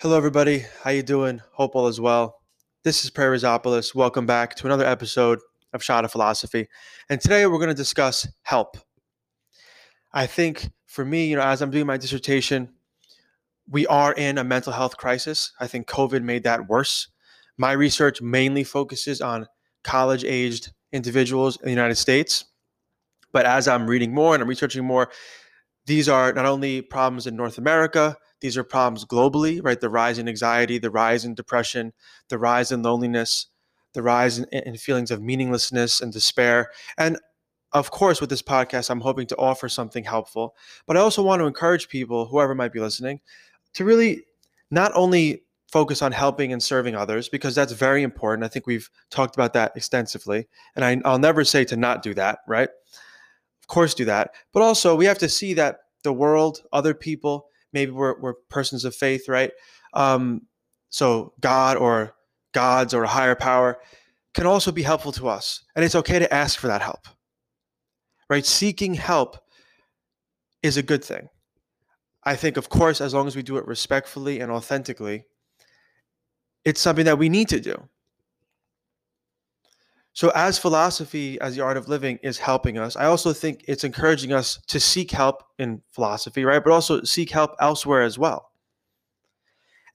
Hello, everybody. How you doing? Hope all is well. This is Prayer. Welcome back to another episode of Shot of Philosophy. And today we're going to discuss help. I think for me, you know, as I'm doing my dissertation, we are in a mental health crisis. I think COVID made that worse. My research mainly focuses on college-aged individuals in the United States. But as I'm reading more and I'm researching more, these are not only problems in North America, these are problems globally, right? The rise in anxiety, the rise in depression, the rise in loneliness, the rise in, in feelings of meaninglessness and despair. And of course, with this podcast, I'm hoping to offer something helpful. But I also want to encourage people, whoever might be listening, to really not only focus on helping and serving others, because that's very important. I think we've talked about that extensively. And I, I'll never say to not do that, right? Of course, do that. But also, we have to see that the world, other people, maybe we're, we're persons of faith, right? Um, so God or gods or a higher power can also be helpful to us. And it's okay to ask for that help, right? Seeking help is a good thing. I think, of course, as long as we do it respectfully and authentically, it's something that we need to do. So, as philosophy, as the art of living is helping us, I also think it's encouraging us to seek help in philosophy, right? But also seek help elsewhere as well.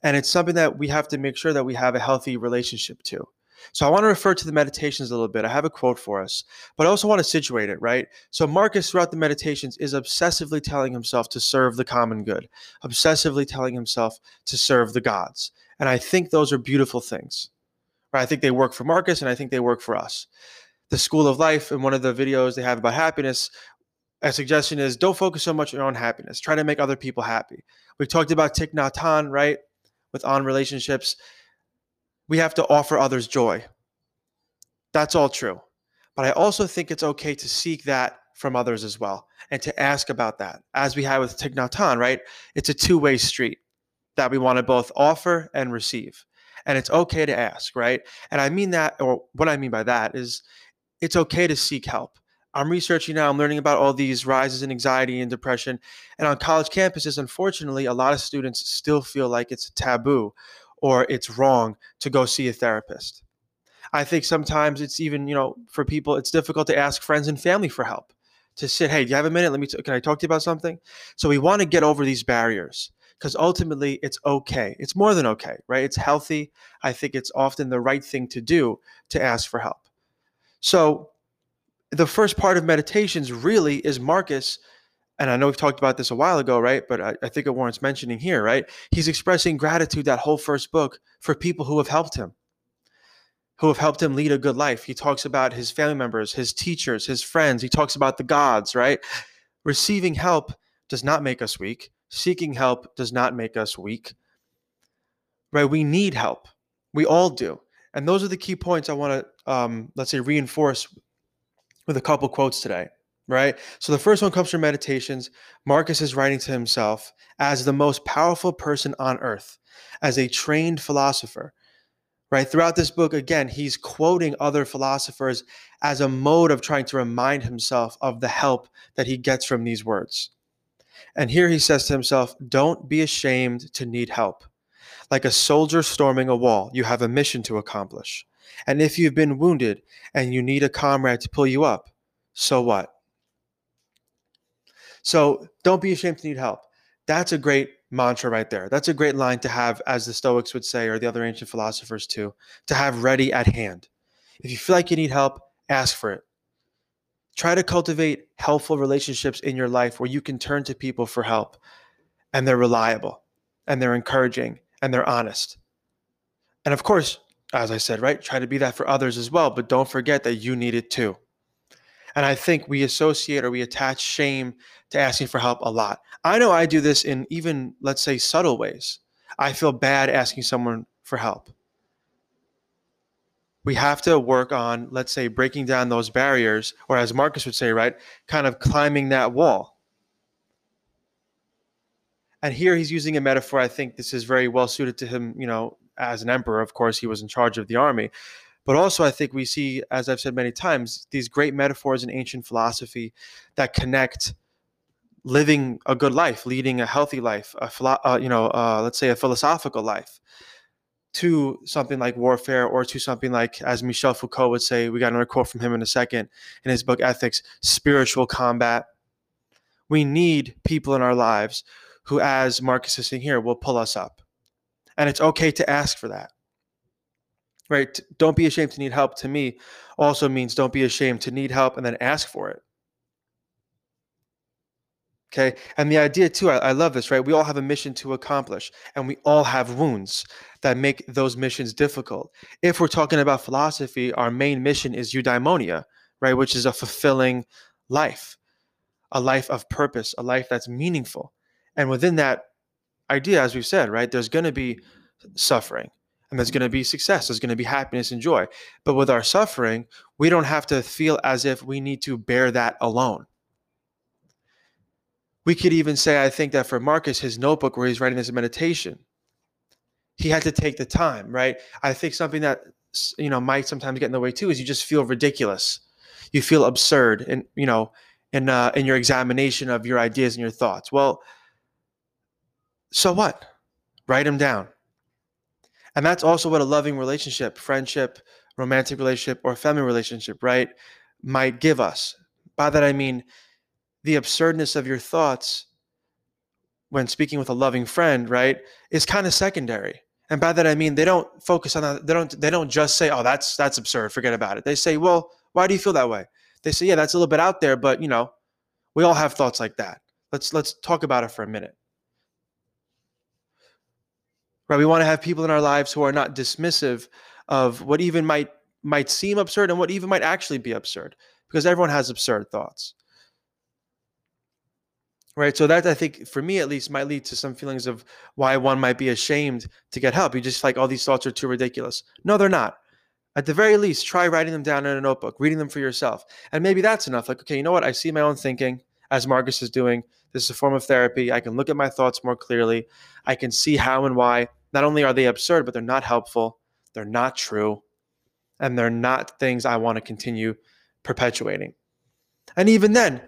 And it's something that we have to make sure that we have a healthy relationship to. So, I want to refer to the meditations a little bit. I have a quote for us, but I also want to situate it, right? So, Marcus, throughout the meditations, is obsessively telling himself to serve the common good, obsessively telling himself to serve the gods. And I think those are beautiful things. I think they work for Marcus and I think they work for us. The School of Life, in one of the videos they have about happiness, a suggestion is don't focus so much on your own happiness. Try to make other people happy. We've talked about Thich Nhat Hanh, right? With on relationships. We have to offer others joy. That's all true. But I also think it's okay to seek that from others as well and to ask about that. As we have with Thich Nhat Hanh, right? It's a two way street that we want to both offer and receive and it's okay to ask, right? And I mean that, or what I mean by that is it's okay to seek help. I'm researching now, I'm learning about all these rises in anxiety and depression. And on college campuses, unfortunately, a lot of students still feel like it's a taboo or it's wrong to go see a therapist. I think sometimes it's even, you know, for people, it's difficult to ask friends and family for help. To sit, hey, do you have a minute? Let me, t- can I talk to you about something? So we want to get over these barriers because ultimately it's okay. It's more than okay, right? It's healthy. I think it's often the right thing to do to ask for help. So, the first part of meditations really is Marcus, and I know we've talked about this a while ago, right? But I, I think it warrants mentioning here, right? He's expressing gratitude that whole first book for people who have helped him, who have helped him lead a good life. He talks about his family members, his teachers, his friends. He talks about the gods, right? Receiving help does not make us weak seeking help does not make us weak. Right? We need help. We all do. And those are the key points I want to, um, let's say, reinforce with a couple quotes today. Right? So the first one comes from Meditations. Marcus is writing to himself as the most powerful person on earth, as a trained philosopher. Right? Throughout this book, again, he's quoting other philosophers as a mode of trying to remind himself of the help that he gets from these words. And here he says to himself, Don't be ashamed to need help. Like a soldier storming a wall, you have a mission to accomplish. And if you've been wounded and you need a comrade to pull you up, so what? So don't be ashamed to need help. That's a great mantra right there. That's a great line to have, as the Stoics would say, or the other ancient philosophers too, to have ready at hand. If you feel like you need help, ask for it. Try to cultivate helpful relationships in your life where you can turn to people for help and they're reliable and they're encouraging and they're honest. And of course, as I said, right, try to be that for others as well, but don't forget that you need it too. And I think we associate or we attach shame to asking for help a lot. I know I do this in even, let's say, subtle ways. I feel bad asking someone for help we have to work on, let's say, breaking down those barriers, or as Marcus would say, right, kind of climbing that wall. And here he's using a metaphor. I think this is very well suited to him, you know, as an emperor. Of course, he was in charge of the army. But also, I think we see, as I've said many times, these great metaphors in ancient philosophy that connect living a good life, leading a healthy life, a philo- uh, you know, uh, let's say a philosophical life, to something like warfare, or to something like, as Michel Foucault would say, we got another quote from him in a second in his book Ethics, spiritual combat. We need people in our lives who, as Marcus is saying here, will pull us up, and it's okay to ask for that. Right? Don't be ashamed to need help. To me, also means don't be ashamed to need help and then ask for it Okay. And the idea, too, I, I, love this, right? We all have a mission to accomplish, and we all have wounds that make those missions difficult. If we're talking about philosophy, our main mission is eudaimonia, right? Which is a fulfilling life, a life of purpose, a life that's meaningful. And within that idea, as we've said, right, there's going to be suffering and there's going to be success, there's going to be happiness and joy. But with our suffering, we don't have to feel as if we need to bear that alone we could even say, I think that for Marcus, his notebook where he's writing this meditation, he had to take the time, right? I think something that you know might sometimes get in the way too is you just feel ridiculous, you feel absurd, and you know, in uh, in your examination of your ideas and your thoughts. Well, so what? Write them down, and that's also what a loving relationship, friendship, romantic relationship, or family relationship, right, might give us. By that I mean the absurdness of your thoughts when speaking with a loving friend, right, is kind of secondary. And by that I mean they don't focus on that. They don't they don't just say, "Oh, that's that's absurd. Forget about it." They say, "Well, why do you feel that way?" They say, "Yeah, that's a little bit out there, but you know, we all have thoughts like that. Let's let's talk about it for a minute." Right? We want to have people in our lives who are not dismissive of what even might might seem absurd and what even might actually be absurd, because everyone has absurd thoughts right? So that i think for me at least might lead to some feelings of why one might be ashamed to get help. You just like all these thoughts are too ridiculous. No they're not. At the very least try writing them down in a notebook reading them for yourself. And maybe that's enough. Like okay you know what? I see my own thinking as marcus is doing. This is a form of therapy. I can look at my thoughts more clearly. I can see how and why. Not only are they absurd but they're not helpful. They're not true. And they're not things i want to continue perpetuating. And even then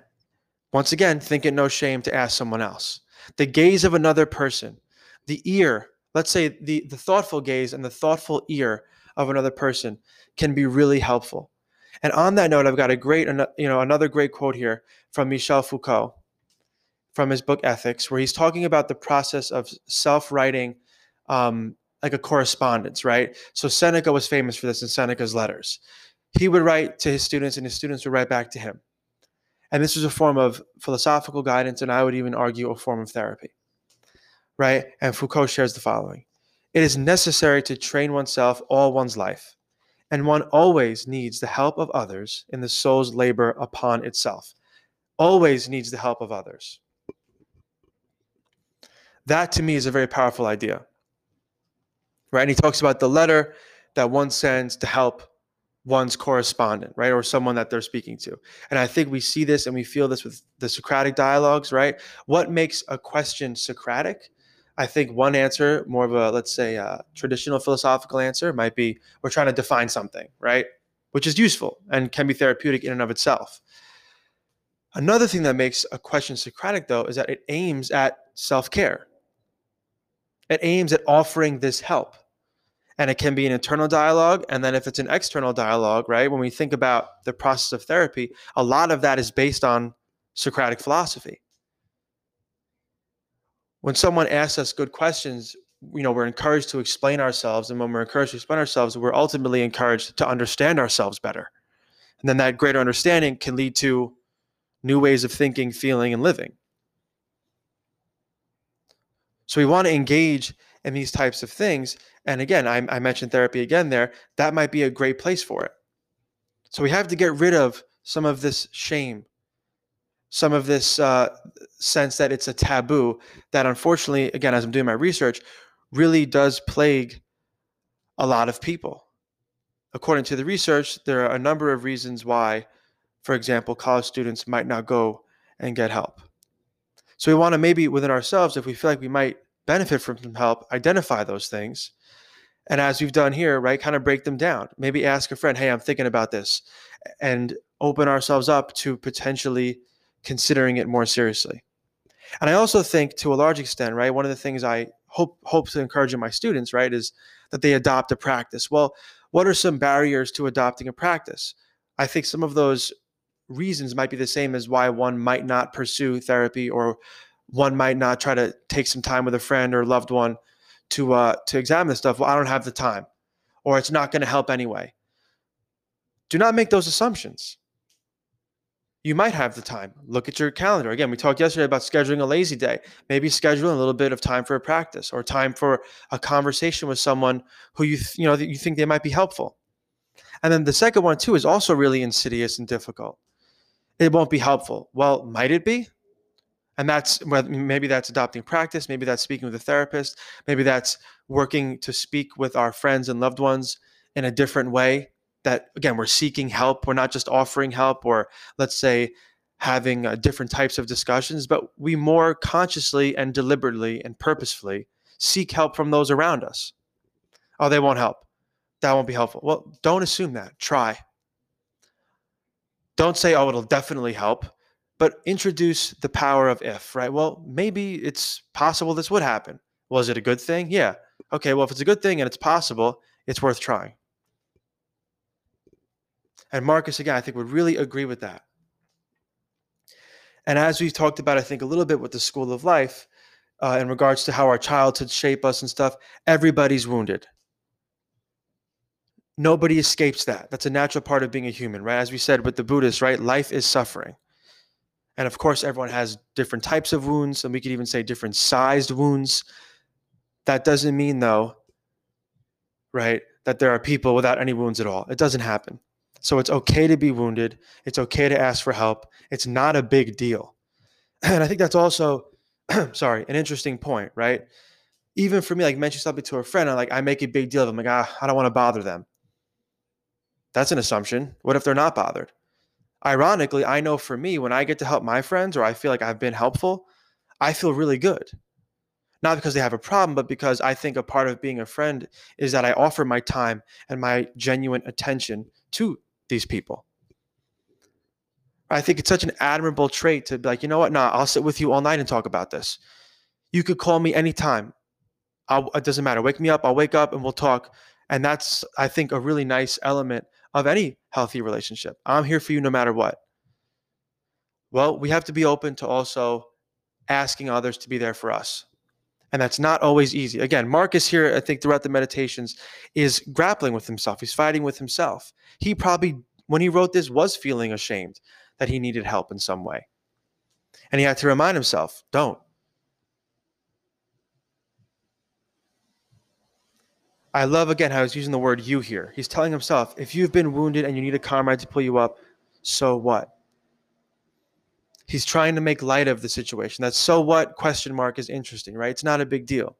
once again, think it no shame to ask someone else. The gaze of another person, the ear, let's say the, the thoughtful gaze and the thoughtful ear of another person can be really helpful. And on that note, I've got a great, you know, another great quote here from Michel Foucault from his book Ethics, where he's talking about the process of self-writing, um, like a correspondence, right? So Seneca was famous for this in Seneca's letters. He would write to his students, and his students would write back to him. And this is a form of philosophical guidance, and I would even argue a form of therapy. Right? And Foucault shares the following It is necessary to train oneself all one's life, and one always needs the help of others in the soul's labor upon itself. Always needs the help of others. That to me is a very powerful idea. Right? And he talks about the letter that one sends to help one's correspondent, right? Or someone that they're speaking to. And I think we see this and we feel this with the Socratic dialogues, right? What makes a question Socratic? I think one answer, more of a, let's say, a traditional philosophical answer, might be we're trying to define something, right? Which is useful and can be therapeutic in and of itself. Another thing that makes a question Socratic, though, is that it aims at self care. It aims at offering this help and it can be an internal dialogue and then if it's an external dialogue right when we think about the process of therapy a lot of that is based on socratic philosophy. When someone asks us good questions you know we're encouraged to explain ourselves and when we're encouraged to explain ourselves we're ultimately encouraged to understand ourselves better. And then that greater understanding can lead to new ways of thinking feeling and living. So we want to engage in these types of things and again, I, I mentioned therapy again there. That might be a great place for it. So we have to get rid of some of this shame, some of this uh, sense that it's a taboo that unfortunately, again, as I'm doing my research, really does plague a lot of people. According to the research, there are a number of reasons why, for example, college students might not go and get help. So we want to maybe within ourselves, if we feel like we might benefit from some help, identify those things and as we've done here, right, kind of break them down. Maybe ask a friend, hey, I'm thinking about this, and open ourselves up to potentially considering it more seriously. And I also think to a large extent, right, one of the things I hope hope to encourage in my students, right, is that they adopt a practice. Well, what are some barriers to adopting a practice? I think some of those reasons might be the same as why one might not pursue therapy or one might not try to take some time with a friend or loved one to uh, to examine this stuff. Well, I don't have the time, or it's not going to help anyway. Do not make those assumptions. You might have the time. Look at your calendar. Again, we talked yesterday about scheduling a lazy day. Maybe schedule a little bit of time for a practice or time for a conversation with someone who you th- you know you think they might be helpful. And then the second one too is also really insidious and difficult. It won't be helpful. Well, might it be? And that's maybe that's adopting practice, maybe that's speaking with a therapist, maybe that's working to speak with our friends and loved ones in a different way. That again, we're seeking help. We're not just offering help, or let's say having uh, different types of discussions, but we more consciously and deliberately and purposefully seek help from those around us. Oh, they won't help. That won't be helpful. Well, don't assume that. Try. Don't say, oh, it'll definitely help but introduce the power of if, right? Well, maybe it's possible this would happen. Was it a good thing? Yeah. Okay, well, if it's a good thing and it's possible, it's worth trying. And Marcus, again, I think would really agree with that. And as we've talked about, I think a little bit with the school of life, uh, in regards to how our childhood shape us and stuff, everybody's wounded. Nobody escapes that. That's a natural part of being a human, right? As we said with the Buddhists, right? Life is suffering. And of course, everyone has different types of wounds, and we could even say different sized wounds. That doesn't mean, though, right, that there are people without any wounds at all. It doesn't happen. So it's okay to be wounded. It's okay to ask for help. It's not a big deal. And I think that's also, sorry, an interesting point, right? Even for me, like mention something to a friend, I'm like I make a big deal of. I'm like, ah, I don't want to bother them. That's an assumption. What if they're not bothered? Ironically, I know for me, when I get to help my friends or I feel like I've been helpful, I feel really good. Not because they have a problem, but because I think a part of being a friend is that I offer my time and my genuine attention to these people. I think it's such an admirable trait to be like, you know what? Nah, I'll sit with you all night and talk about this. You could call me anytime. I'll, it doesn't matter. Wake me up. I'll wake up and we'll talk. And that's, I think, a really nice element of any healthy relationship. I'm here for you no matter what. Well, we have to be open to also asking others to be there for us. And that's not always easy. Again, Marcus here, I think throughout the meditations, is grappling with himself. He's fighting with himself. He probably, when he wrote this, was feeling ashamed that he needed help in some way. And he had to remind himself don't. I love again how he's using the word you here. He's telling himself, if you've been wounded and you need a comrade to pull you up, so what? He's trying to make light of the situation. That so what question mark is interesting, right? It's not a big deal.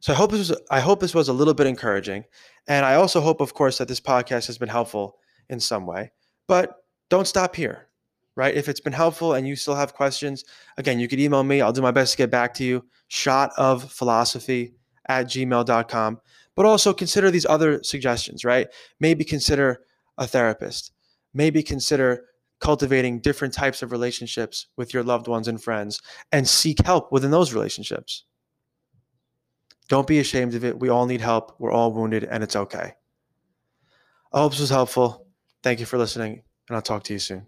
So I hope this was I hope this was a little bit encouraging. And I also hope, of course, that this podcast has been helpful in some way. But don't stop here, right? If it's been helpful and you still have questions, again, you could email me. I'll do my best to get back to you. Shot of philosophy at gmail.com. But also consider these other suggestions, right? Maybe consider a therapist. Maybe consider cultivating different types of relationships with your loved ones and friends and seek help within those relationships. Don't be ashamed of it. We all need help. We're all wounded, and it's okay. I hope this was helpful. Thank you for listening, and I'll talk to you soon.